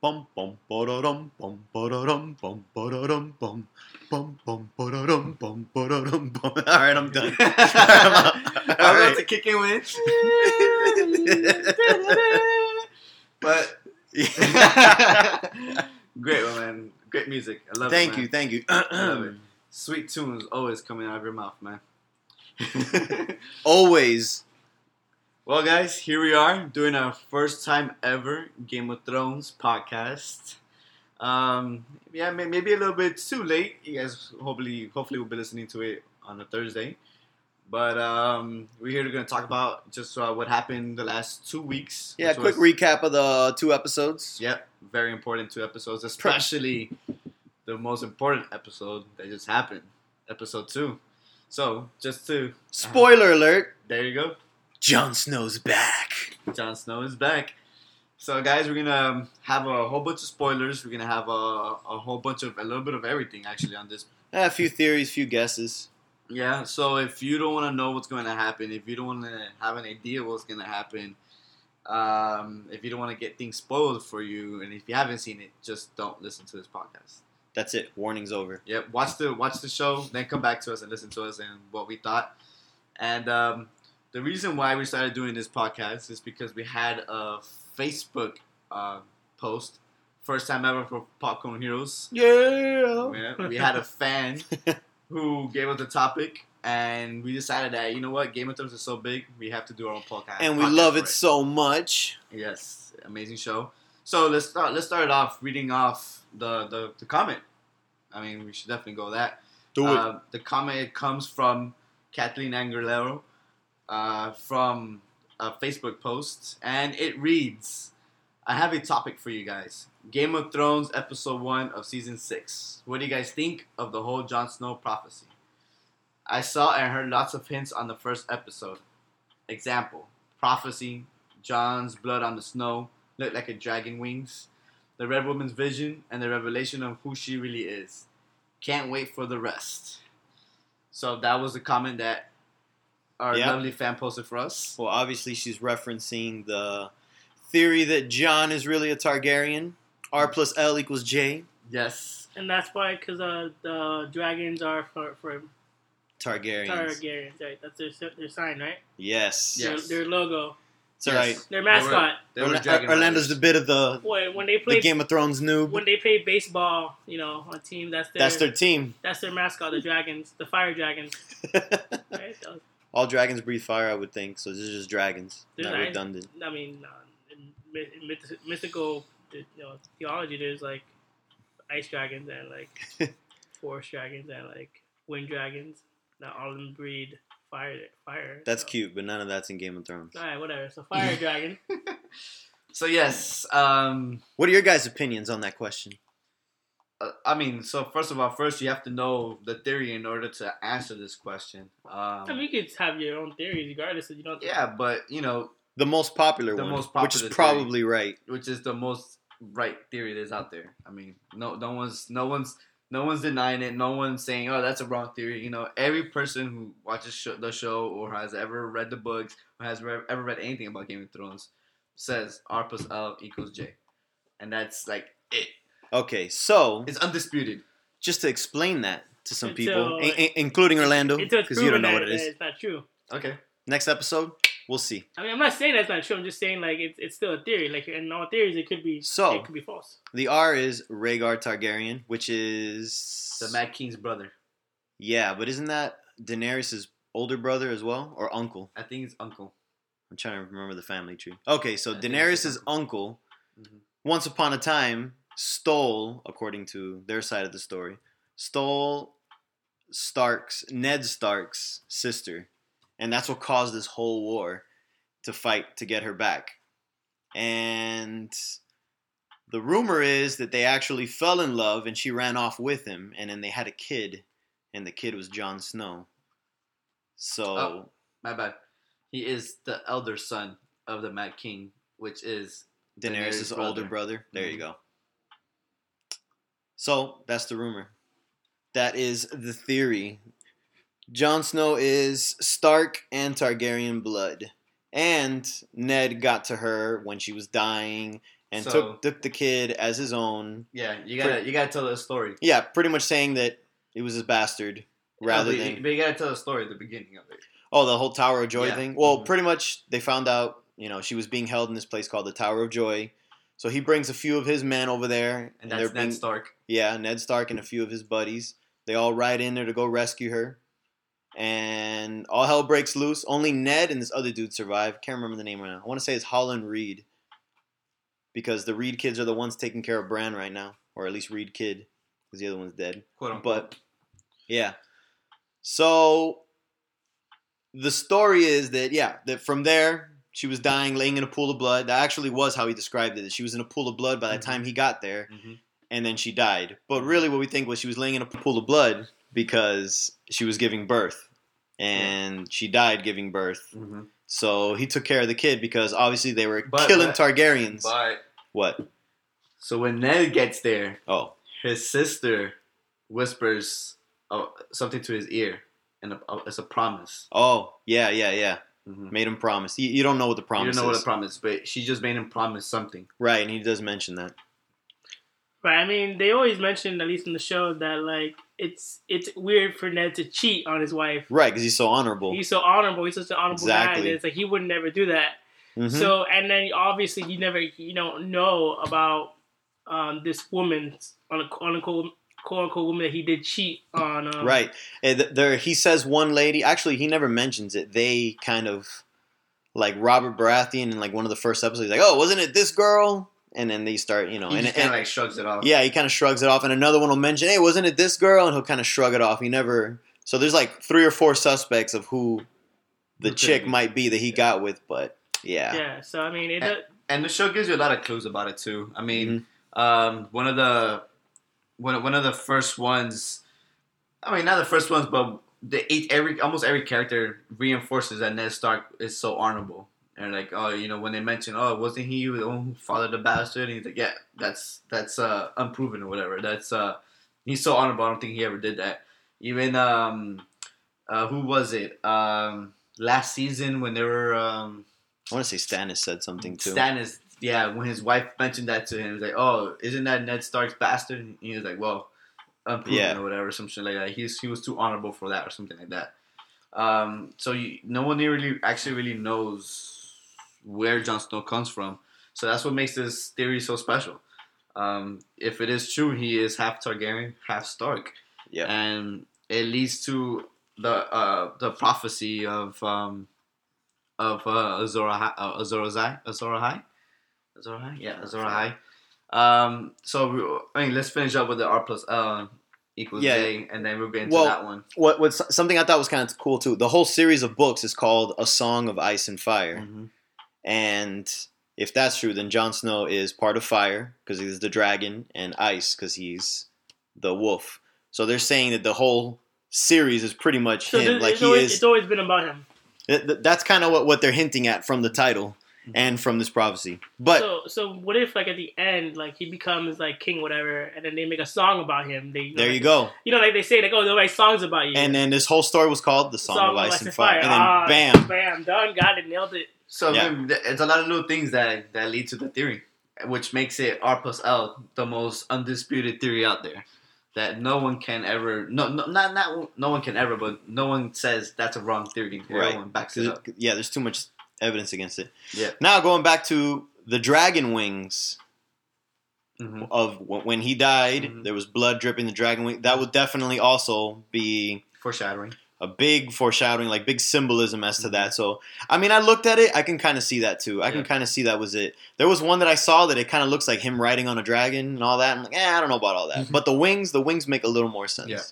Bum bum ba-da-dum, bum ba-da-dum, bum ba-da-dum, bum bum bum ba-da-dum, bum ba-da-dum, bum. All right, I'm done. I'm All about right. to kick in with. but great one, man. Great music. I love it. thank man. you, thank you. love it. Sweet tunes always coming out of your mouth, man. Always. Well, guys, here we are doing our first time ever Game of Thrones podcast. Um, yeah, may- maybe a little bit too late. You guys hopefully, hopefully, will be listening to it on a Thursday. But um, we're here to gonna talk about just uh, what happened the last two weeks. Yeah, which quick was- recap of the two episodes. Yep, very important two episodes, especially the most important episode that just happened, episode two. So, just to Spoiler alert: there you go, Jon Snow's back. Jon Snow is back. So, guys, we're gonna um, have a whole bunch of spoilers. We're gonna have a, a whole bunch of a little bit of everything actually on this. Yeah, a few theories, few guesses. Yeah. So, if you don't want to know what's going to happen, if you don't want to have an idea what's going to happen, um, if you don't want to get things spoiled for you, and if you haven't seen it, just don't listen to this podcast. That's it. Warning's over. Yep. Watch the watch the show, then come back to us and listen to us and what we thought. And um, the reason why we started doing this podcast is because we had a Facebook uh, post, first time ever for Popcorn Heroes. Yeah. We had a fan who gave us the topic, and we decided that you know what, Game of Thrones is so big, we have to do our own podcast. and we podcast love for it so much. Yes, amazing show. So let's start. Let's start it off reading off the the, the comment. I mean, we should definitely go that. Do it. Uh, the comment comes from Kathleen Angelero uh, from a Facebook post, and it reads, "I have a topic for you guys. Game of Thrones episode one of season six. What do you guys think of the whole Jon Snow prophecy? I saw and heard lots of hints on the first episode. Example: prophecy, Jon's blood on the snow looked like a dragon wings." The Red Woman's vision and the revelation of who she really is. Can't wait for the rest. So that was the comment that our Yeah. lovely fan posted for us. Well, obviously, she's referencing the theory that Jon is really a Targaryen. R plus L equals J. Yes. And that's why, because uh, the dragons are for, for Targaryens. Targaryens, right? That's their, their sign, right? Yes. Yeah. Their, Yes. their logo, It's all right. their They were- mascot. They were Orla- dragon Orlando's the bit of the, When, when they the play Game of Thrones noob. when they play baseball, you know, on team, that's their That's their team. that's their mascot, the dragons, the fire dragons. Right? So, All dragons breathe fire, I would think. So this is just dragons, There's not nine- redundant. I mean, uh, in, in myth- mythical, you know, theology, there's like ice dragons and like forest dragons and like wind dragons. Not all of them breed fire. Fire. That's so. cute, but none of that's in Game of Thrones. All right, whatever. So fire dragon. So yes, um, What are your guys' opinions on that question? Uh, I mean, so first of all, first you have to know the theory in order to answer this question. I mean, Um, you could have your own theories, regardless. Of, you don't. yeah, but you know, The most popular The one, most which is popular probably right. which is the most right theory that's out there. I mean, no, no one's, no one's, no one's denying it. No one's saying, "Oh, that's a wrong theory." You know, every person who watches show, the show or has ever read the books or has re- ever read anything about Game of Thrones says R plus L equals J, and that's like it. Okay, so It's undisputed. just to explain that to some Until- people, i- i- including Orlando, because you don't know what it is. it's not true. Okay. Next episode, we'll see. I mean, I'm not saying that's not true. I'm just saying like it's, it's still a theory. Like in all theories, it could be So- it could be false. The R is Rhaegar Targaryen, which is The Mad King's brother. Yeah, but isn't that Daenerys' older brother as well, or uncle? I think it's uncle. I'm trying to remember the family tree. Okay, so I think it's his Daenerys' uncle, Mhm. once upon a time, stole, according to their side of the story, stole Stark's Ned Stark's sister, and that's what caused this whole war to fight to get her back. And the rumor is that they actually fell in love, and she ran off with him, and then they had a kid, and the kid was Jon Snow. So. Oh. My bad. He is the elder son of the Mad King, which is Daenerys' Daenerys' older brother. There you Mhm. go. So that's the rumor. That is the theory. Jon Snow is Stark and Targaryen blood. And Ned got to her when she was dying and So- took took the kid as his own. Yeah, you gotta you gotta tell the story. Yeah, pretty much saying that it was his bastard rather Yeah, but, than but you gotta tell the story at the beginning of it. oh the whole Tower of Joy Yeah. thing. Well, Mhm. pretty much they found out you know she was being held in this place called the Tower of Joy. So he brings a few of his men over there, And they're that's Ned being- Stark. Yeah, Ned Stark and a few of his buddies. They all ride in there to go rescue her. And all hell breaks loose. Only Ned and this other dude survive. Can't remember the name right now. I want to say it's Howland Reed. Because the Reed kids are the ones taking care of Bran right now. Or at least Reed Kid. Because the other one's dead. Quote unquote. But yeah. So the story is that yeah, that from there she was dying, laying in a pool of blood. That actually was how he described it. She was in a pool of blood by the Mhm. time he got there Mhm. and then she died. But really, what we think was she was laying in a pool of blood because she was giving birth, and she died giving birth. Mhm. So he took care of the kid because obviously they were But- killing but- Targaryens. But what? so when Ned gets there, Oh, his sister whispers uh, something to his ear, and a, uh, it's a promise. oh, yeah, yeah, yeah. Mhm. Made him promise. You, you don't know what the promise. You don't know what the promise, but she just made him promise something. right? And he does mention that. Right. I mean, they always mention, at least in the show, that like it's it's weird for Ned to cheat on his wife. Right, because he's so honorable. He's so honorable. He's such an honorable guy. Exactly. That it's like he would never do that. Mhm. So and then obviously you never you don't know about um, this woman on a on a quote quote unquote woman that he did cheat on. Um, Right. And There, he says one lady. Actually, he never mentions it. They kind of like Robert Baratheon in like one of the first episodes. He's like, "Oh, wasn't it this girl?" And then they start, you know, He and, just kind of like shrugs it off. yeah, he kind of shrugs it off. And another one will mention, "Hey, wasn't it this girl?" And he'll kind of shrug it off. He never. So there's like three or four suspects of who the Who could chick might be that he got with, but yeah, Yeah. So I mean, it. And- and the show gives you a lot of clues about it too. I mean, Mm-hmm. um, one of the one one of the first ones. I mean, not the first ones, but the each every almost every character reinforces that Ned Stark is so honorable. And like, oh, you know, when they mention, oh, wasn't he the one who fathered the bastard? And he's like, yeah, that's that's uh, unproven or whatever. That's uh, he's so honorable. I don't think he ever did that. Even um, uh, who was it? Um, last season when they were um, I want to say Stannis said something too. Stannis, yeah, when his wife mentioned that to him, he's like, "Oh, isn't that Ned Stark's bastard?" And he was like, "Well, unproven Yeah. or whatever, something like that. He's he was too honorable for that or something like that." Um, so you, no one really actually really knows where Jon Snow comes from. So that's what makes this theory so special. Um, if it is true, he is half Targaryen, half Stark, yeah, and it leads to the uh, the prophecy of um, of uh, Azor Ahai, uh, Azor Ahai, Azor Ahai, Azor Ahai, yeah, Azor Ahai. Um, so we, I mean, let's finish up with the R plus L equals Yeah. J, and then we'll get into Well, that one. what what's something I thought was kind of cool too. The whole series of books is called A Song of Ice and Fire. Mhm. And if that's true, then Jon Snow is part of fire because he's the dragon, and ice because he's the wolf. So they're saying that the whole series is pretty much So him. th- Like it's, he always, is. it's always been about him. th- th- That's kind of what, what they're hinting at from the title and from this prophecy. But so so what if like at the end like he becomes like king whatever and then they make a song about him? They there you like, go. You know like they say like oh they'll write songs about you. And then this whole story was called The Song, of Ice and Fire. And then Ah, bam. bam, done, got it, nailed it. So Yeah. I it's a lot of little things that that lead to the theory, which makes it R plus L the most undisputed theory out there. That no one can ever, no, no, not not no one can ever, but no one says that's a wrong theory. Right. Everyone backs it up. Yeah, there's too much evidence against it. Yeah. Now going back to the dragon wings hmm of when he died, Mhm. there was blood dripping the dragon wing. That would definitely also be Foreshadowing. a big foreshadowing, like big symbolism as to Mhm. that. So, I mean, I looked at it, I can kind of see that too. I can kind of see that was it. There was one that I saw that it kind of looks like him riding on a dragon and all that. I'm like, eh, I don't know about all that. Mhm. But the wings, the wings make a little more sense. Yeah.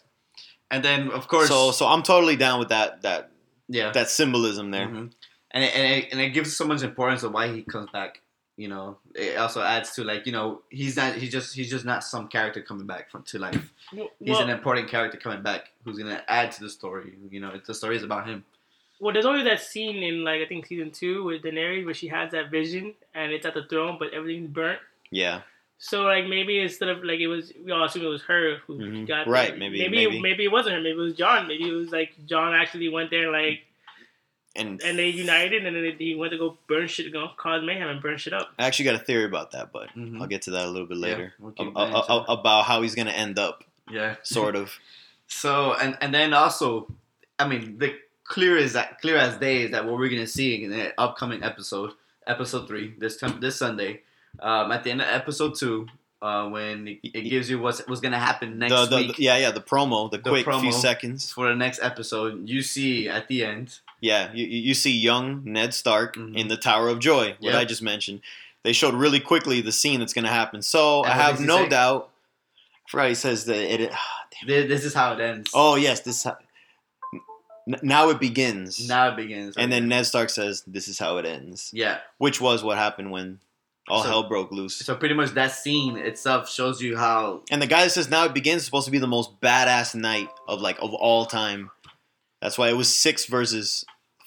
And then of course, So, so I'm totally down with that that yeah, that symbolism there. Mhm. And it, and it, and it gives so much importance of why he comes back. You know, it also adds to like you know he's not he's just he's just not some character coming back from to life. Well, He's an important character coming back who's gonna add to the story. You know, the story is about him. well, there's always that scene in like I think season two with Daenerys where she has that vision and it's at the throne but everything's burnt. Yeah. So like maybe instead of like it was we all assume it was her who Mhm. got Right, the- maybe- maybe maybe. maybe it wasn't her maybe it was Jon maybe it was like Jon actually went there like and and they united, and then he went to go burn shit, go cause mayhem and burn shit up. I actually got a theory about that, but Mhm. I'll get to that a little bit Yeah, later. we'll A- keep a- that a- about how he's gonna end up, Yeah. sort of. So and and then also, I mean, the clear is that clear as day is that what we're gonna see in the upcoming episode, episode three, this time this Sunday, um, at the end of episode two, uh, when it, it gives you what's what's gonna happen next the, the, week yeah, yeah, the promo, the, The quick few seconds. for the next episode, you see at the end. Yeah, you, you see young Ned Stark Mhm. in the Tower of Joy, what Yeah. I just mentioned. They showed really quickly the scene that's gonna happen. So And I have no say? doubt. Friday says that it. This, this is how it ends. Oh yes, this. n- Now it begins. now it begins. and then Ned Stark says, "This is how it ends," yeah. which was what happened when all So- hell broke loose. So pretty much that scene itself shows you how And the guy that says now it begins is supposed to be the most badass knight of like of all time. That's why it was six versus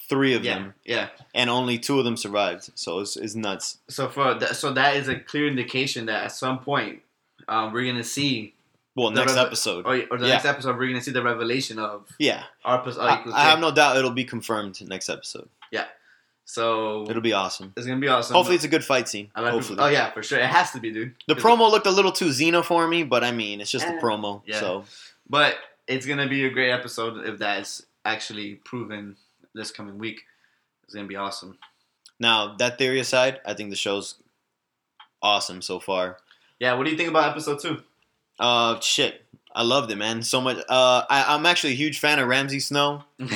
three of yeah them, yeah. and only two of them survived. So it's, it's nuts. So for that, so that is a clear indication that at some point um, we're gonna see, Well, next rev- episode. or, or the Yeah. next episode we're gonna see the revelation of Yeah, Arpus. I, I have no doubt it'll be confirmed next episode. So It'll be awesome. it's gonna be awesome. Hopefully, it's a good fight scene. I like Hopefully, oh yeah, for sure. It has to be, dude. the promo looked a little too Xena for me, but I mean, it's just a Eh, promo. yeah. So But it's gonna be a great episode if that's actually proven this coming week. It's gonna be awesome. now that theory aside, I think the show's awesome so far. Yeah. What do you think about episode two? Uh, shit, I loved it, man. So much. Uh, I, I'm actually a huge fan of Ramsay Snow.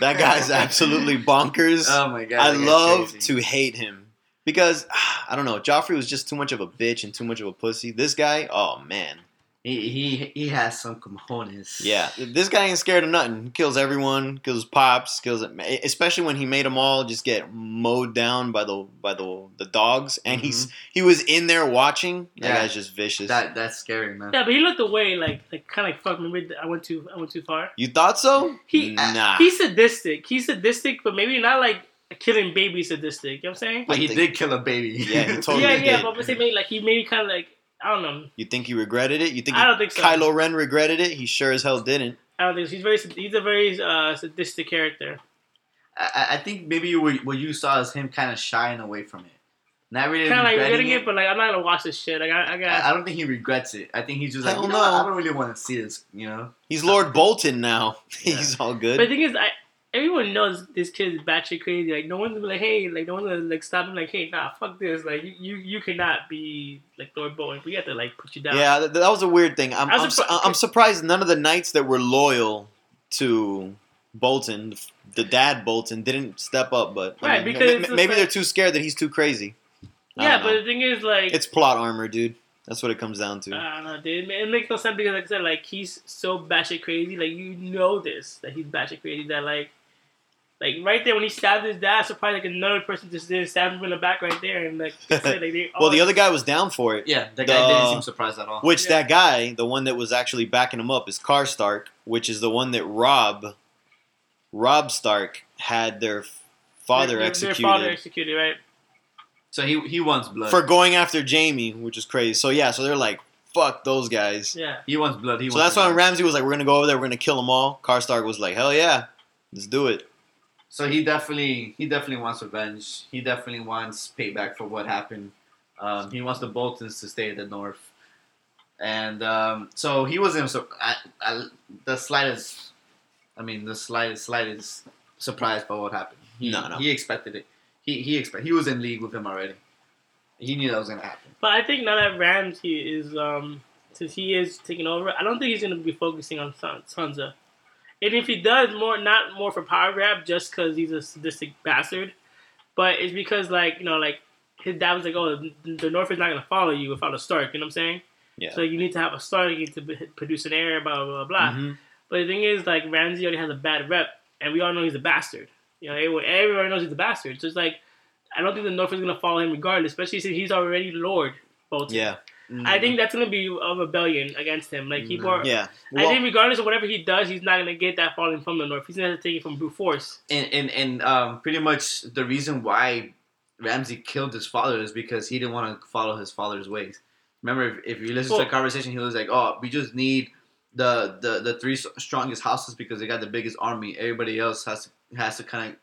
That guy's absolutely bonkers. oh my god. I love crazy. to hate him because I don't know. Joffrey was just too much of a bitch and too much of a pussy. This guy, oh man, He he he has some cojones. yeah, this guy ain't scared of nothing. Kills everyone, kills pops, kills especially when he made them all just get mowed down by the by the the dogs, and he's mm-hmm. he was in there watching. That Yeah. guy's just vicious. That that's scary, man. Yeah, but he looked away like like kind of like fuck. Maybe I went too I went too far. you thought so? He- nah. He's sadistic. He's sadistic, but maybe not like a killing baby sadistic. You know what I'm saying? But he did kill a baby. Yeah, he totally yeah, yeah, did. but I'm saying maybe like he maybe kind of like I don't know. You think he regretted it? You think I don't think so. Kylo Ren regretted it? He sure as hell didn't. I don't think so. he's very he's a very uh, sadistic character. I, I think maybe what, what you saw is him kind of shying away from it. Not really Kind of like regretting regretting it. it, but like I'm not gonna watch this shit. Like I, I got. I, I don't think he regrets it. I think he's just like, Hell you know, no. I don't really want to see this. You know, He's Lord Bolton now. Yeah. He's all But good. the thing is, I everyone knows this kid is batshit crazy. Like no one's gonna be like, hey, like no one's gonna like stop him. Like, hey, nah, fuck this. Like you, you, you cannot be like Lord Bolton. We have to like put you down. Yeah, that, that was a weird thing. I'm, I I'm, su- surpri- I'm surprised none of the knights that were loyal to Bolton, the dad Bolton, didn't step up. But I Right, mean, because m- maybe like- they're too scared that he's too crazy. I Yeah, but the thing is, like, it's plot armor, dude. That's what it comes down to. I don't know, dude. It makes no sense because, like I said, like he's so batshit crazy. Like you know this that he's batshit crazy. That like, like right there when he stabbed his dad, surprised like another person just did stab him in the back right there, and like, that's it, like they well, the other guy was down for it. yeah, that The- guy didn't seem surprised at all. Which Yeah. that guy, the one that was actually backing him up, is Karstark, which is the one that Robb, Robb Stark had their father their, their executed father executed, right? So he he wants blood. for going after Jaime, which is crazy. So yeah, so they're like, fuck those guys. Yeah. he wants blood. He So wants that's why when. Ramsay was like, we're gonna go over there, we're gonna kill them all. Car Stark was like, hell yeah, let's do it. So he definitely he definitely wants revenge. He definitely wants payback for what happened. Um, he wants the Boltons to stay in the north, and um, so he wasn't so I, I, the slightest. I mean, the slightest slightest surprised by what happened. He, No, no. He expected it. He he expect he was in league with him already. He knew that was gonna happen. But I think now that Ramsay is, um, since he is taking over, I don't think he's going to be focusing on San- Sansa. And if he does, more not more for power grab, just because he's a sadistic bastard, but it's because like you know, like his dad was like, "Oh, the, North is not going to follow you without a Stark." You know what I'm saying? Yeah. So you need to have a Stark you need to produce an heir, blah blah blah. blah. Mhm. But the thing is, like Ramsay already has a bad rep, and we all know he's a bastard. You know, everyone, everybody knows he's a bastard. So it's like, I don't think the North is gonna follow him regardless, especially since he's already Lord Bolton. Yeah, I think that's gonna be a rebellion against him. Like he Mhm. brought. yeah. I think regardless of whatever he does, he's not gonna get that falling from the North. He's gonna take it from brute force. and and and um, pretty much the reason why Ramsay killed his father is because he didn't want to follow his father's ways. Remember, if, if you listen to Well- the conversation, he was like, "Oh, we just need the the the three strongest houses because they got the biggest army. Everybody else has to has to kind of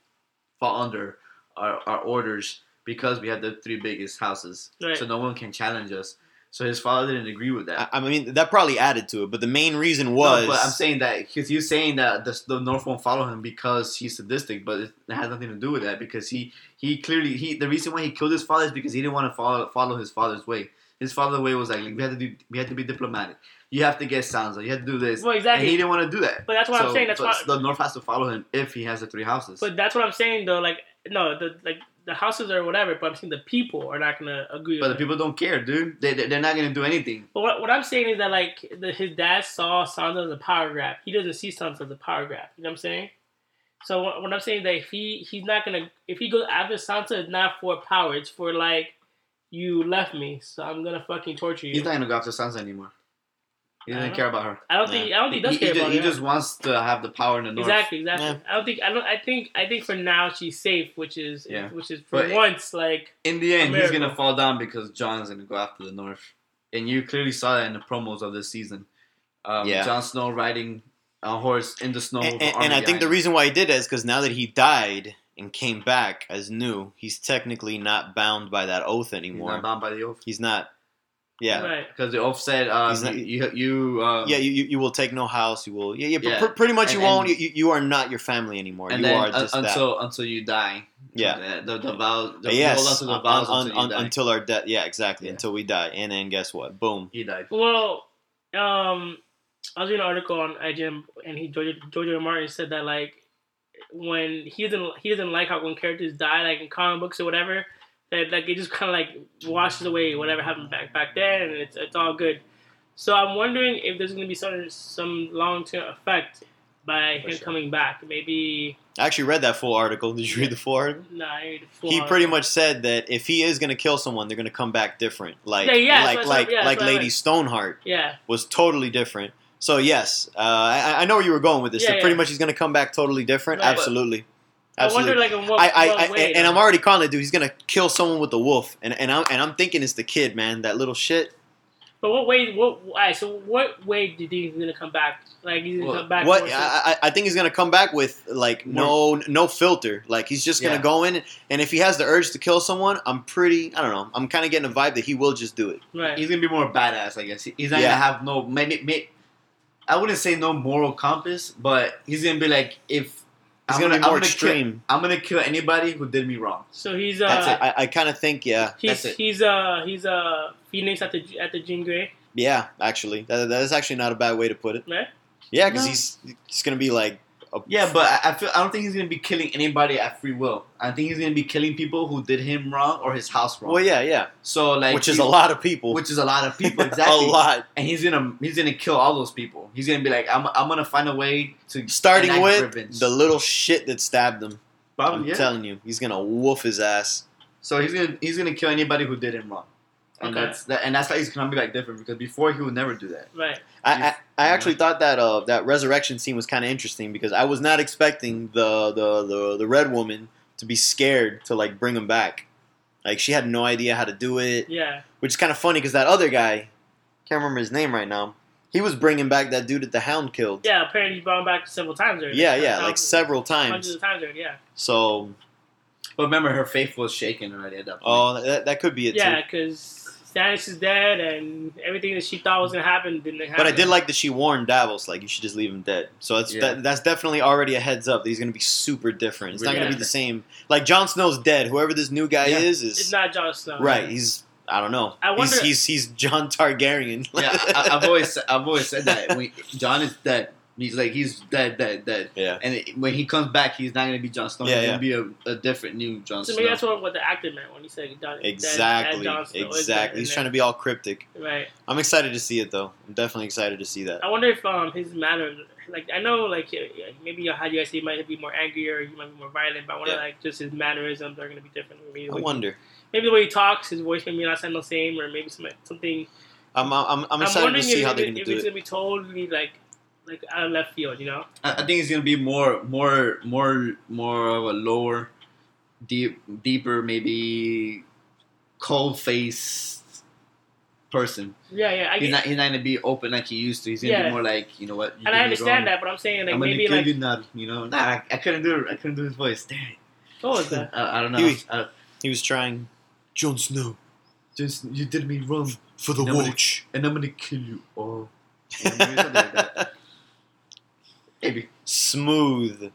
fall under our, our orders because we have the three biggest houses. Right. So no one can challenge us. So his father didn't agree with that. I, I mean, that probably added to it, but the main reason was. No, was. but I'm saying that because he's saying that the, the North won't follow him because he's sadistic, but it has nothing to do with that because he he clearly he the reason why he killed his father is because he didn't want to follow follow his father's way. His father's way was like we had to do we had to be diplomatic. You have to get Sansa. You have to do this, Well, and exactly. he didn't want to do that. But that's what I'm saying. That's why. the North has to follow him if he has the three houses. But that's what I'm saying though. Like no, the like the houses or whatever. But I'm saying the people are not gonna agree. But the people don't care, dude. They they- they're not gonna do anything. But what, what I'm saying is that like the, his dad saw Sansa as a power grab. He doesn't see Sansa as a power grab. You know what I'm saying? So what, what I'm saying is that if he he's not gonna if he goes after Sansa, it's not for power. It's for like you left me, so I'm gonna fucking torture you. He's not gonna go after Sansa anymore. He I doesn't care about her. I don't think I don't think he does care just, about he just wants to have the power in the North. Exactly, exactly. Yeah. I don't think I don't. I think I think for now she's safe, which is Yeah. which is for But- once like In the end, he's gonna fall down because Jon's gonna go after the North, and you clearly saw that in the promos of this season. Um, Yeah. Jon Snow riding a horse in the snow. and, and, and I think the reason why he did that is because now that he died and came back as new, he's technically not bound by that oath anymore. he's anymore. not bound by the oath. He's not. Yeah. right. because the oath said um, not- you you um, Yeah, you, you you will take no house. You will. Yeah, yeah. Yeah. Pr- pretty much, you won't. and- you, you are not your family anymore. and you then are un- just that. until until you die. Yeah. the, the, the vow. The, yes. hold on to the vows un- until you un- die. until our death. Yeah, exactly. Yeah. Until we die, and then guess what? Boom. he died. Well, um, I was reading an article on IGN, and he George George R. R. Martin said that like when he doesn't he doesn't like how when characters die like in comic books or whatever that like it just kind of like washes away whatever happened back back then and it's it's all good. So I'm wondering if there's gonna be some some long term effect by For him sure. coming back. Maybe I actually read that full article. Did you read the full article? nah, I read the full He article. pretty much said that if he is gonna kill someone, they're gonna come back different. Like Yeah, yeah, like I- like yeah, like I Lady. Stoneheart yeah was totally different. So yes, uh, I, I know where you were going with this. Yeah, so pretty much he's gonna come back totally different. But- Absolutely. I wonder like in what, I, I, what I way. and though. I'm already calling it, dude. He's gonna kill someone with a wolf, and and I'm and I'm thinking it's the kid, man. That little shit. But what way? What? Alright, so what way do you think he's gonna come back? Like he's gonna Well, come back? What I, I I think he's gonna come back with like no no filter. Like he's just gonna Yeah. go in, and if he has the urge to kill someone, I'm pretty. I don't know. I'm kind of getting a vibe that he will just do it. right. He's gonna be more badass, I guess. He's not Yeah. gonna have no maybe, maybe I wouldn't say no moral compass, but he's gonna be like if He's I'm gonna, gonna, be more I'm gonna kill, extreme. I'm gonna kill anybody who did me wrong. So he's That's uh it. I, I kind of think yeah, he's That's it. he's uh he's uh Phoenix at the at the Jean Grey, yeah. Actually, that, that is actually not a bad way to put it. right? Yeah, because No. he's he's gonna be like a, Yeah, but I, I feel I don't think he's gonna be killing anybody at free will. I think he's gonna be killing people who did him wrong or his house wrong. well, yeah, yeah. So like, which is he- a lot of people. Which is a lot of people, exactly. a lot. And he's gonna he's gonna kill all those people. He's gonna be like, I'm, I'm gonna find a way to Starting with revenge. the little shit that stabbed him. Probably, I'm yeah. telling you, he's gonna woof his ass. So he's gonna he's gonna kill anybody who did him wrong, and Okay. that's that, and that's why he's gonna be like different because before he would never do that. Right. I, I, I actually thought that uh, that resurrection scene was kind of interesting because I was not expecting the, the, the, the red woman to be scared to like bring him back. Like she had no idea how to do it, Yeah. which is kind of funny because that other guy, can't remember his name right now. He was bringing back that dude that the Hound killed. Yeah. Apparently, he brought him back several times already. yeah, yeah, like Thousands- several hundreds times. of times already. Yeah. So, But remember, her faith was shaken already at that point. oh, that, that could be it Yeah, too. because Stannis is dead, and everything that she thought was gonna happen didn't happen. But I did like that she warned Davos, like you should just leave him dead. So that's Yeah. that, that's definitely already a heads up that he's gonna be super different. It's not gonna be the same. Like Jon Snow's dead. Whoever this new guy Yeah. is is It's not Jon Snow. right. He's I don't know. I wonder- he's, he's he's Jon Targaryen. yeah, I, I've always I've always said that when Jon is dead, he's like he's dead, dead, dead. yeah. And it, when he comes back, he's not gonna be Jon Snow. Yeah, he's yeah. gonna be a, a different new Jon So Snow. maybe that's what, what the actor meant when he said Jon, Exactly. Exactly. He's trying to be all cryptic. Right. I'm excited to see it though. I'm definitely excited to see that. I wonder if um his manner, like I know, like maybe how you guys say he might be more angry or he might be more violent, but I wonder Yeah. like just his mannerisms are gonna be different. Maybe, I wonder. maybe the way he talks, his voice maybe not sound the same, or maybe some, something. I'm I'm, I'm I'm excited to see if, how they're it- gonna if do it's it. gonna be totally like like out of left field, you know? I, I think it's gonna be more, more, more, more of a lower, deep, deeper, maybe cold faced person. Yeah, yeah. I He's get, not. He's not gonna be open like he used to. He's gonna Yeah. be more like you know what. you and did I understand wrong. that, but I'm saying like I'm maybe gonna kill like you now. You know, nah, I, I couldn't do. it. I couldn't do his voice. Damn it. What was that? Uh, I don't know. Huey. Uh, He was trying. Jon Snow just you did me wrong, for the Nobody- watch. and I'm gonna kill you all. Yeah, like that. Maybe Smooth.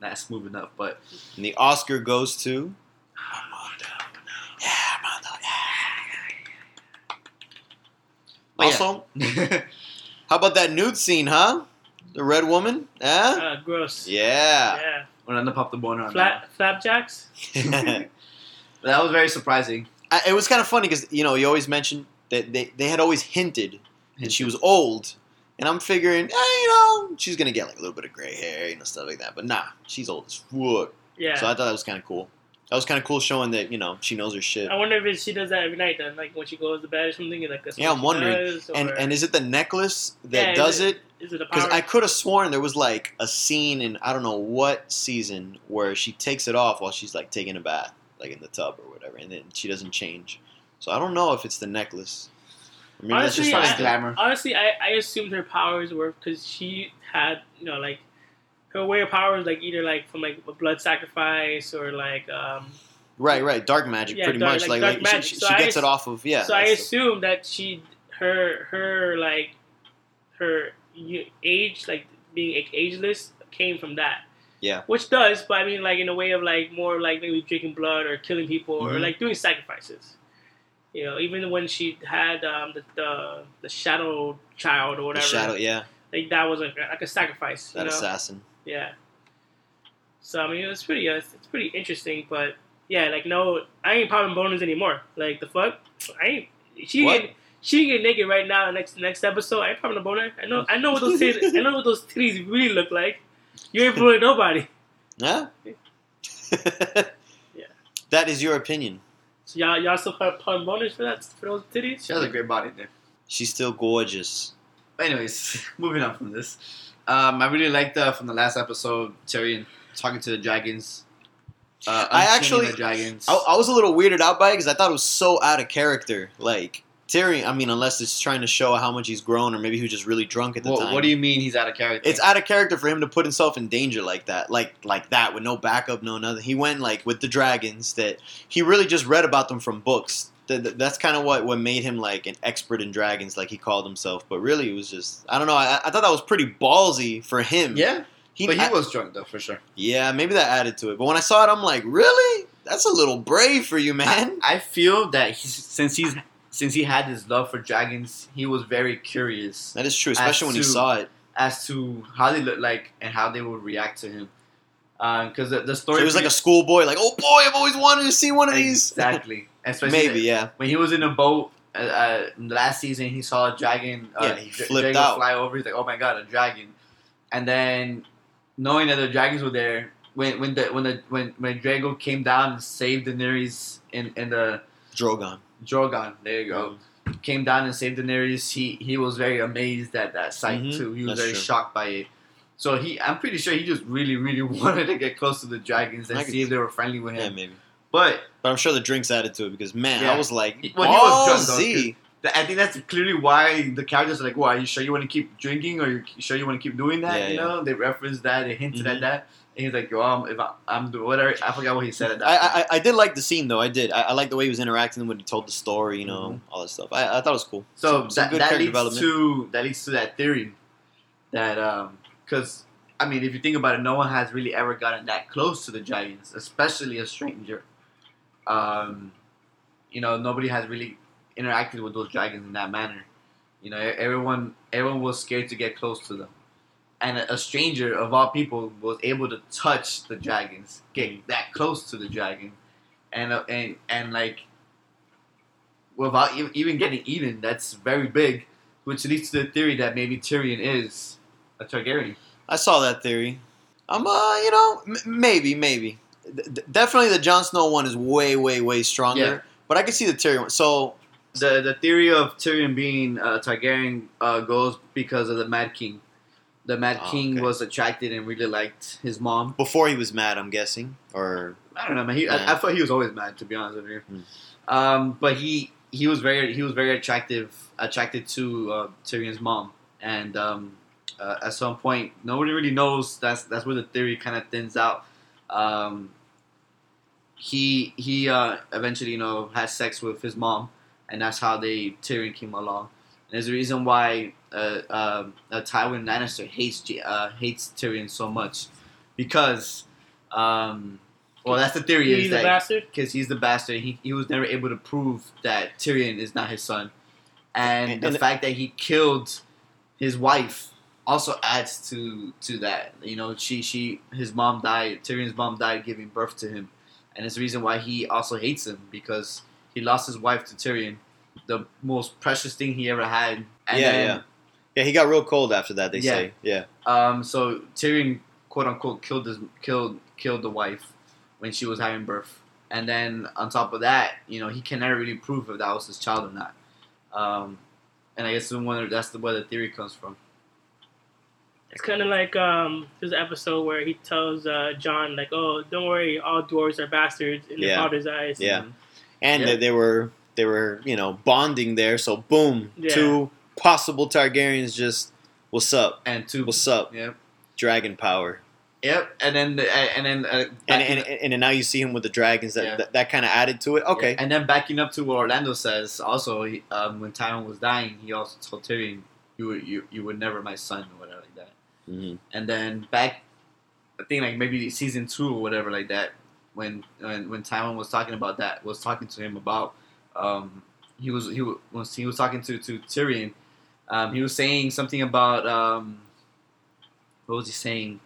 not smooth enough, but And the Oscar goes to. But yeah. Also, how about that nude scene, huh? The red woman? Huh? Uh, gross. Yeah. Yeah. when I pop the boner on Flat flapjacks. that. That was very surprising. I, it was kind of funny because you know you always mentioned that they, they had always hinted that she was old, and I'm figuring, eh, you know, she's gonna get like a little bit of gray hair, you know, stuff like that. But nah, she's old as fuck. Yeah. So I thought that was kind of cool. That was kind of cool, showing that you know she knows her shit. I wonder if it, she does that every night then, like when she goes to bed or something. Like that's Yeah, I'm wondering. does, And and is it the necklace that Yeah, does it- it? is it a Because? I could have sworn there was like a scene in I don't know what season where she takes it off while she's like taking a bath, like in the tub or whatever, and then she doesn't change. So I don't know if it's the necklace. Or Honestly, just Just like for I- glamour. Honestly, I, I assumed her powers were because she had you know like her way of powers like either like from like a blood sacrifice or like um. right, right, dark magic, Yeah, pretty dark- much. like Like, like, magic. she, she, So she I gets ass- it off of yeah. so I that's the- assumed that she her her like her age like being like, ageless came from that. Yeah. Which does, but I mean like in a way of like more like maybe drinking blood or killing people or Mhm. like doing sacrifices. You know, even when she had um, the, the the shadow child or whatever. the shadow, yeah, like that was like, like a sacrifice. You that know? assassin. Yeah. So I mean, it's pretty, uh, it's pretty interesting, but yeah, like no, I ain't popping boners anymore. Like the fuck, I ain't. She What? get she get naked right now. Next next episode, I ain't popping a boner. I know, I know what those titties, I know what those titties really look like. You ain't fooling nobody. Huh? Yeah. That is your opinion. So y'all y'all still pop- popping boners for that for those titties? She has a great body there. She's still gorgeous. But anyways, moving on from this. Um, I really liked uh, from the last episode Tyrion talking to the dragons. Uh, I actually- the dragons. I, I was a little weirded out by it because I thought it was so out of character. Like Tyrion, I mean, unless it's trying to show how much he's grown, or maybe he was just really drunk at the what, time. what do you mean he's out of character? It's out of character for him to put himself in danger like that, like like that with no backup, no nothing. He went like with the dragons that he really just read about them from books. Th- th- That's kind of what what made him like an expert in dragons, like he called himself. But really, it was just I don't know. I, I thought that was pretty ballsy for him. yeah, he, but he I- was drunk though for sure. yeah, maybe that added to it. But when I saw it, I'm like, really? That's a little brave for you, man. I, I feel that he's, since he's since he had this love for dragons, he was very curious that is true, especially when he saw it. as to how they look like and how they would react to him. Because the, the So story he was like a schoolboy, like, oh boy, I've always wanted to see one of these. exactly, especially Maybe, yeah. when he was in a boat uh, uh, last season, he saw a dragon. Uh, Yeah, he flipped dragon out. Fly over. He's like, "Oh my god, a dragon!" And then, knowing that the dragons were there, when when the when the when when Drago came down and saved Daenerys in in the Drogon. Drogon, there you go, came down and saved Daenerys. He he was very amazed at that sight Mhm, too. He was that's very true. shocked by it. So he, I'm pretty sure he just really, really wanted to get close to the dragons and see if they were friendly with Yeah, him. maybe. But But I'm sure the drinks added to it because man, Yeah. I was like, well, he was drunk, though. I think that's clearly why the characters are like, "Well, are you sure you want to keep drinking, or you sure you want to keep doing that?" Yeah, you yeah. know, they referenced that, they hinted Mhm. at that, and he's like, "Yo, um, if I, I'm doing whatever," I forgot what he said at that. I. I I did like the scene though. I did. I, I like the way he was interacting when he told the story. You know, Mhm. all that stuff. I, I thought it was cool. so Some- some that, good that leads to that leads to that theory that um, because I mean, if you think about it, no one has really ever gotten that close to the Giants, especially a stranger. Um, you know, nobody has really interacted with those dragons in that manner. You know, everyone everyone was scared to get close to them, and a, stranger of all people was able to touch the dragons, get that close to the dragon, and uh, and and like without even, even getting eaten. That's very big, which leads to the theory that maybe Tyrion is a Targaryen. I saw that theory. I'm uh, you know, m- maybe, maybe. D- definitely, the Jon Snow one is way, way, way stronger. Yeah. But I can see the Tyrion one. So The the theory of Tyrion being a Targaryen uh, goes because of the Mad King. The Mad Oh, King okay. was attracted and really liked his mom. before he was mad, I'm guessing, or I don't know, man. He, Yeah. I, I thought he was always mad, to be honest with you. Hmm. Um, but he he was very he was very attractive attracted to uh, Tyrion's mom, and um, uh, at some point, nobody really knows. That's that's where the theory kind of thins out. Um, he he uh, eventually you know has sex with his mom, and that's how they Tyrion came along. And there's a reason why uh, uh, uh, Tywin Lannister hates uh, hates Tyrion so much because, um, well, that's the theory He's is a that bastard. because he's the bastard. He, he was never able to prove that Tyrion is not his son, and, And- the and- fact that he killed his wife also adds to to that. You know, she she his mom died. Tyrion's mom died giving birth to him, and it's the reason why he also hates him because he lost his wife to Tyrion, the most precious thing he ever had. And Yeah, then, yeah. Yeah, he got real cold after that. They Yeah. say. Yeah. Um, so Tyrion, quote unquote, killed his killed killed the wife when she was having birth, and then on top of that, you know, he can never really prove if that was his child or not. Um, and I guess the one that's the where the theory comes from. It's kind of like um, there's an episode where he tells uh, Jon like, "Oh, don't worry, all dwarves are bastards in their father's eyes." Yeah. And Yeah. they, they were they were you know bonding there. So boom, Yeah. two possible Targaryens just what's up, And two, what's up, Yep. dragon power. Yep. And then the, and then uh, And and, and and now you see him with the dragons. That Yeah. that, that kind of added to it. Okay. And then backing up to what Orlando says, also he, um, when Tywin was dying, he also told Tyrion, "You were you, you were never my son" or whatever like that. hmm And then back, I think like maybe season two or whatever like that, when when when Tywin was talking about that, was talking to him about, um, he was he was he was talking to to Tyrion, um, he was saying something about um, what was he saying?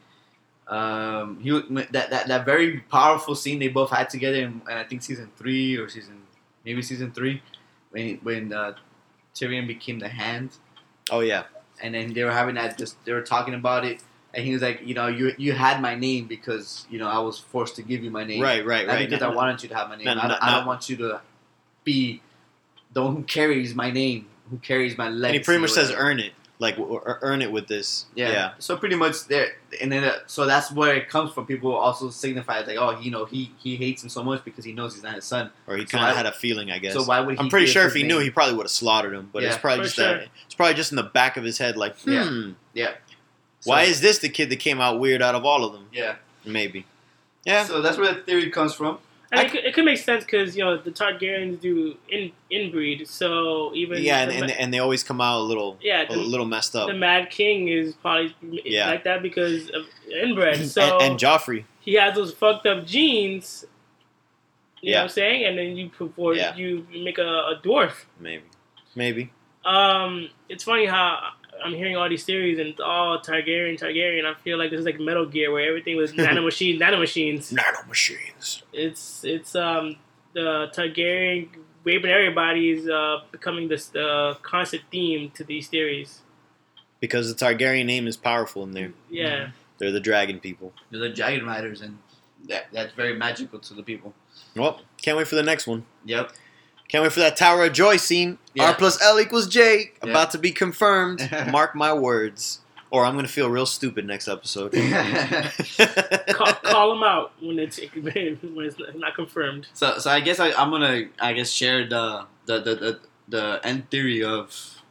Um, he that that that very powerful scene they both had together in, in I think season three or season maybe season three, when when uh, Tyrion became the Hand Oh yeah. and then they were having that just they were talking about it and he was like you know you you had my name because you know i was forced to give you my name Right. Right. not Right. because Not- i wanted you to have my name No, I, no, I don't want you to be the one who carries my name who carries my legacy and he pretty much says earn it, like w- w- earn it with this. yeah. Yeah. so pretty much there and then uh, so that's where it comes from people also signify it's like oh you know he he hates him so much because he knows he's not his son Or he So kind of had a feeling, I guess. so why would he I'm pretty sure if his he knew, he probably would have slaughtered him. But it's probably just sure. that. It's probably just in the back of his head, like, hmm. Yeah. yeah Why So- is this the kid that came out weird out of all of them? yeah Maybe. Yeah. so that's where the theory comes from And I- it, could, it could make sense because you know the Targaryens do in inbreed, so even yeah, and, the, and, and they always come out a little yeah, a little messed up. the Mad King is probably Yeah. like that because of inbred. So and, and Joffrey. he has those fucked up genes. You know Yeah. what I'm saying? And then you forward, Yeah. you make a, a dwarf. Maybe. Maybe. Um, it's funny how I'm hearing all these theories and it's all Targaryen, Targaryen. I feel like this is like Metal Gear where everything was nano machines, nano machines. Nano machines. It's it's um the Targaryen raping everybody is uh, becoming this the constant theme to these theories. Because the Targaryen name is powerful in there. Yeah, They're the dragon people. They're the Dragon Riders, and that that's very magical to the people. Well, can't wait for the next one. Yep. Can't wait for that Tower of Joy scene. Yeah. R plus L equals J. Yeah. About to be confirmed. Mark my words. Or I'm going to feel real stupid next episode. call, call them out when it's when it's not confirmed. so so I guess I, I'm gonna I guess share the the, the the the end theory of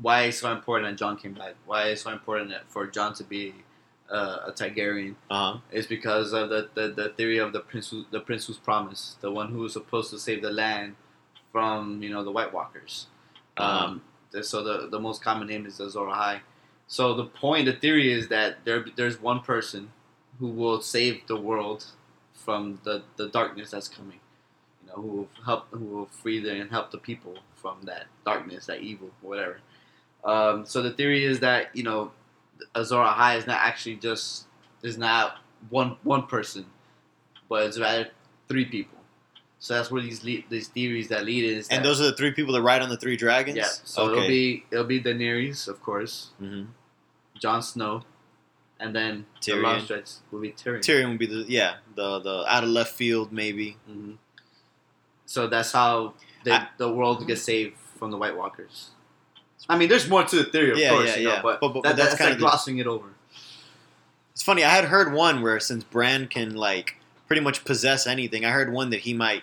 why it's so important that Jon came back. Why it's so important that for Jon to be uh, a Targaryen uh-huh. is because of the, the, the theory of the prince who, the prince who's promised, the one who was supposed to save the land from you know the White Walkers. Uh-huh. Um, so the the most common name is the Azor Ahai. So the point, the theory is that there there's one person who will save the world from the, the darkness that's coming. You know, who will help, who will free the, and help the people from that darkness, that evil, whatever. Um, so the theory is that you know, Azor Ahai is not actually just is not one one person, but it's rather three people. So that's where these lead, these theories that lead is. And those are the three people that ride on the three dragons? yeah. So it'll be it'll be Daenerys, of course, hmm Jon Snow, and then the Tyrion. long stretch will be Tyrion. Tyrion would be the, yeah, the, the out of left field, maybe. hmm So that's how the I- the world gets saved from the White Walkers. I mean, there's more to the theory, of Yeah, course, yeah, you know, yeah. but, But- but- that, but that's that's, kinda like the- glossing it over. It's funny. I had heard one where since Bran can like pretty much possess anything, I heard one that he might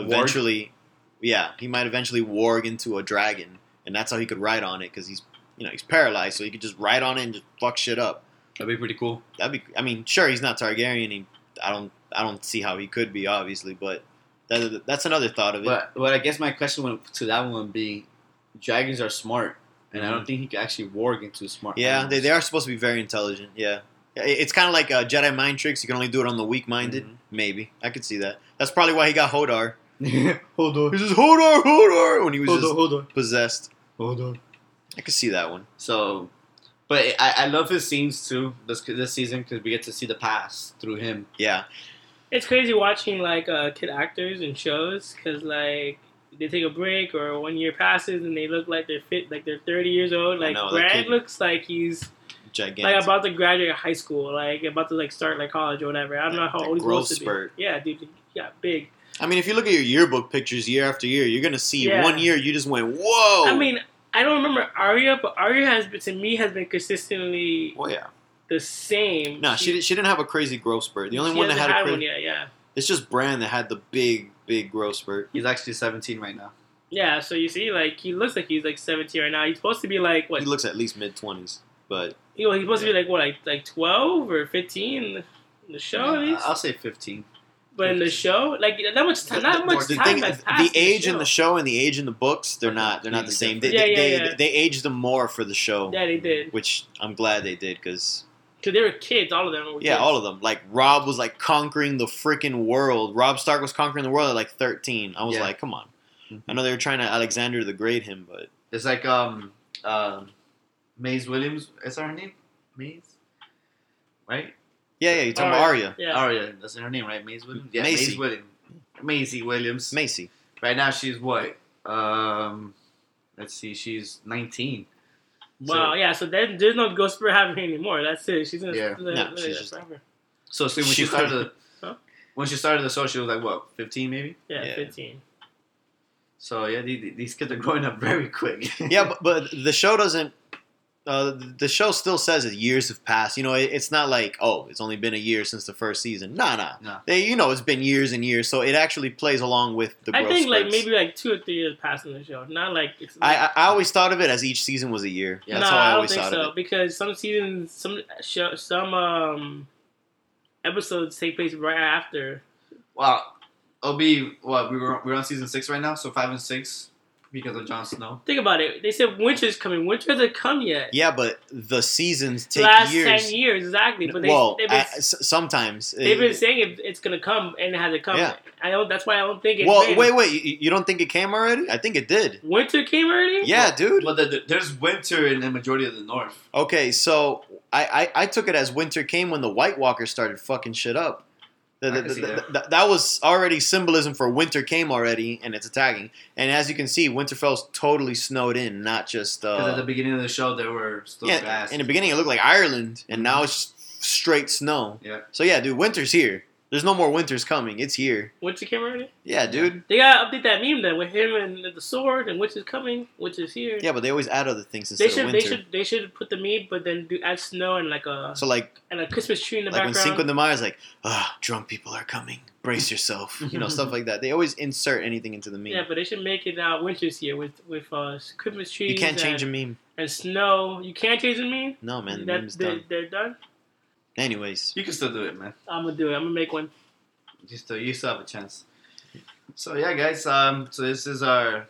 eventually, yeah, he might eventually warg into a dragon, and that's how he could ride on it because he's you know he's paralyzed, so he could just ride on it and just fuck shit up. That'd be pretty cool. That'd be. I mean, sure, he's not Targaryen. He, I don't I don't see how he could be, obviously, but that, that's another thought of it. But but I guess my question would, to that one would be, dragons are smart, and I don't think he could actually warg into smart. Mm-hmm. yeah, they, animals. they are supposed to be very intelligent. Yeah, it's kind of like uh, Jedi mind tricks. You can only do it on the weak-minded. Mhm. Maybe I could see that. That's probably why he got Hodor. hold on, He says hold on, hold on, when he was hold just on, hold on, possessed. hold on. I could see that one. So, but I, I love his scenes too this this season because we get to see the past through him. Yeah, It's crazy watching like uh, kid actors and shows because like they take a break or one year passes and they look like they're fit like they're 30 years old. Like know, Bran looks like he's gigantic. like about to graduate high school, like about to like start like college or whatever. I don't know how old he's growth supposed to spurt. be. Yeah, dude, yeah, big. I mean, if you look at your yearbook pictures year after year, you're gonna see Yeah. one year you just went whoa. I mean, I don't remember Arya, but Arya has been, to me has been consistently well, yeah. the same. No, she, she didn't have a crazy growth spurt. The only she one that hasn't had a one crazy, yet. Yeah, it's just Bran that had the big big growth spurt. He's actually 17 right now. yeah. So you see, like he looks like he's like 17 right now. He's supposed to be like what? He looks at least mid twenties, but You know, he's supposed to be like what, like like 12 or 15 in the show at least. I'll say 15. But in the show, like that much time, not much the, time thing- has the age in the show and the age in the books, they're not they're not the same. They, Yeah, they, yeah, they, yeah. they aged them more for the show, Yeah, they did. which I'm glad they did because Because they were kids, all of them. Were yeah, kids. all of them. Like Robb was like conquering the freaking world. Robb Stark was conquering the world at like 13. I was Yeah. like, come on. Mhm. I know they were trying to Alexander the Great him, but It's like um um Maze Williams. Is that her name? Maze, right? Yeah, yeah. You're talking about Arya. Arya, Yeah. Arya, that's her name, right? Maze Williams. Yeah, Macy. Maze Williams. Maisie Williams. Macy. Right now she's what? Um, let's see, she's 19. Wow, yeah. So then there's no Ghost Spirit having anymore. That's it. She's gonna Yeah. live, No, live she's there just- forever. So, see, when She she started would- the Huh? when she started the show, she was like what, 15 maybe? Yeah, Yeah. 15. So yeah, these, these kids are growing up very quick. yeah, but, but the show doesn't. Uh, the show still says that years have passed. You know, it, it's not like oh, it's only been a year since the first season. Nah, nah. No. They, you know, it's been years and years, so it actually plays along with the. I growth think like maybe like two or three years past in the show. Not like it's. I, I I always thought of it as each season was a year. Yeah, That's no, how I I don't always think thought so of it. because some seasons, some show, some um episodes take place right after. Wow, it'll be what we were we're on season six right now, so five and six because of Jon Snow. Think about it. They said winter's coming. Winter hasn't come yet. Yeah, but the seasons take Last years. ten years exactly. But they, well, they've been, s- sometimes. they've been saying it, it's gonna come and it hasn't come. Yeah. I don't. That's why I don't think it. well, been. wait, wait. You, you don't think it came already? I think it did. Winter came already. Yeah, dude. But the, the- there's winter in the majority of the north. Okay, so I, I, I took it as winter came when the White Walkers started fucking shit up. The- the- the- that. that was already symbolism for winter came already, and it's attacking. And as you can see, Winterfell's totally snowed in, not just. Because Uh, at the beginning of the show, there were still yeah, grass. in the beginning it looked like Ireland, and now it's straight snow. Yeah. So yeah, dude, winter's here. There's no more winters coming. It's here. Winter came already. Yeah, dude. They gotta update that meme then with him and the sword and winter's coming, winter's here. Yeah, but they always add other things They should of they should they should put the meme, but then do add snow and like a So like and a Christmas tree in the like when background. Cinco de Mayo is like, ah, drunk people are coming. Brace yourself. You know, stuff like that. They always insert anything into the meme. yeah, but they should make it uh, winter's here with with uh, Christmas trees. you can't change a meme. and snow. You can't change a meme. No, man, the That- meme's they, done. They're done. Anyways, you can still do it, man. I'm gonna do it. I'm gonna make one. You still, you still have a chance. So yeah, guys. Um, so this is our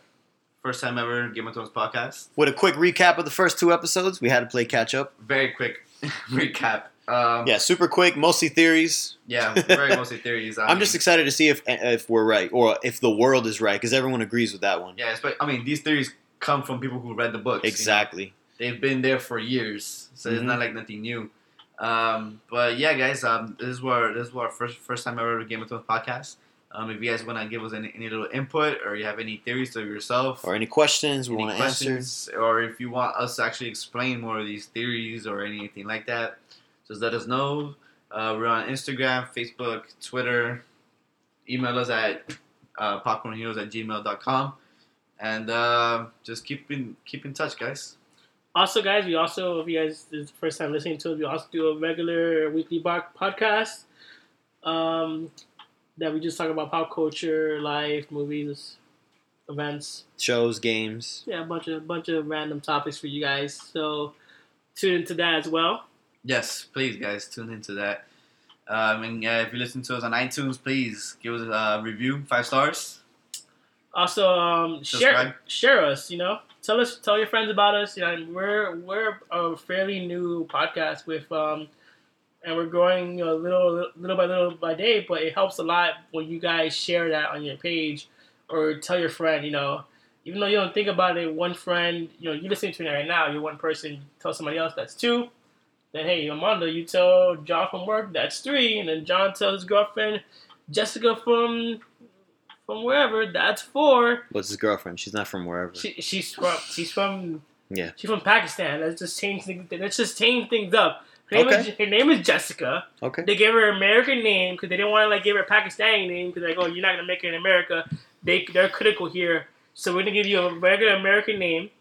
first time ever Game of Thrones podcast. with a quick recap of the first two episodes, we had to play catch up. Very quick recap. Um, Yeah, super quick, mostly theories. yeah, very mostly theories. I I'm just excited to see if if we're right or if the world is right because everyone agrees with that one. Yeah, but I mean, these theories come from people who read the books. you know? Exactly. They've been there for years, so it's Mhm. not like nothing new. Um, but yeah, guys, um, this is our this is our first first time ever Game of Thrones podcast. Um, if you guys want to give us any, any little input or you have any theories to yourself, Or any questions we want to answer. or if you want us to actually explain more of these theories or anything like that, just let us know. Uh, we're on Instagram, Facebook, Twitter. Email us at uh, popcornheroes at gmail.com. And uh, just keep in keep in touch, guys. Also, guys, we also, if you guys this is the first time listening to it, we also do a regular weekly bar- podcast um, that we just talk about pop culture, life, movies, events. Shows, games. Yeah, a bunch of a bunch of random topics for you guys. So tune into that as well. Yes, please, guys, tune into that. Um, and uh, if you listen to us on iTunes, please give us a review, five stars. Also, um, share share us. You know, tell us, tell your friends about us. You know, we're we're a fairly new podcast with um, and we're growing you know, little little by little by day. But it helps a lot when you guys share that on your page or tell your friend. You know, even though you don't think about it, one friend, you know, you listening to me right now, you're one person. Tell somebody else that's two. Then hey, Amanda, you tell John from work that's three, and then John tells his girlfriend Jessica from from wherever that's four. What's his girlfriend? She's not from wherever. She, she's from she's from Yeah. she's from Pakistan. Let's just change things. Let's just change things up. Her name, Okay. is, her name is Jessica. Okay. They gave her an American name because they didn't want to like give her a Pakistani name because like oh you're not gonna make it in America. They they're critical here, so we're gonna give you a regular American name,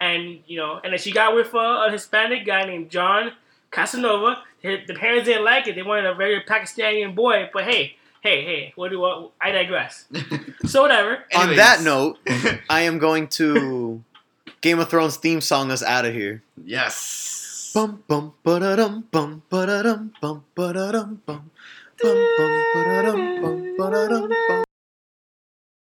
and you know and then she got with uh, a Hispanic guy named John Casanova. Her- The parents didn't like it. They wanted a very Pakistani boy. But hey, hey, hey, what do what? I digress. So whatever. On Anyways. that note, I am going to Game of Thrones theme song us out of here. yes. Bum bum ba da dum bum ba da dum bum ba da dum bum bum bum ba da dum bum ba da dum bum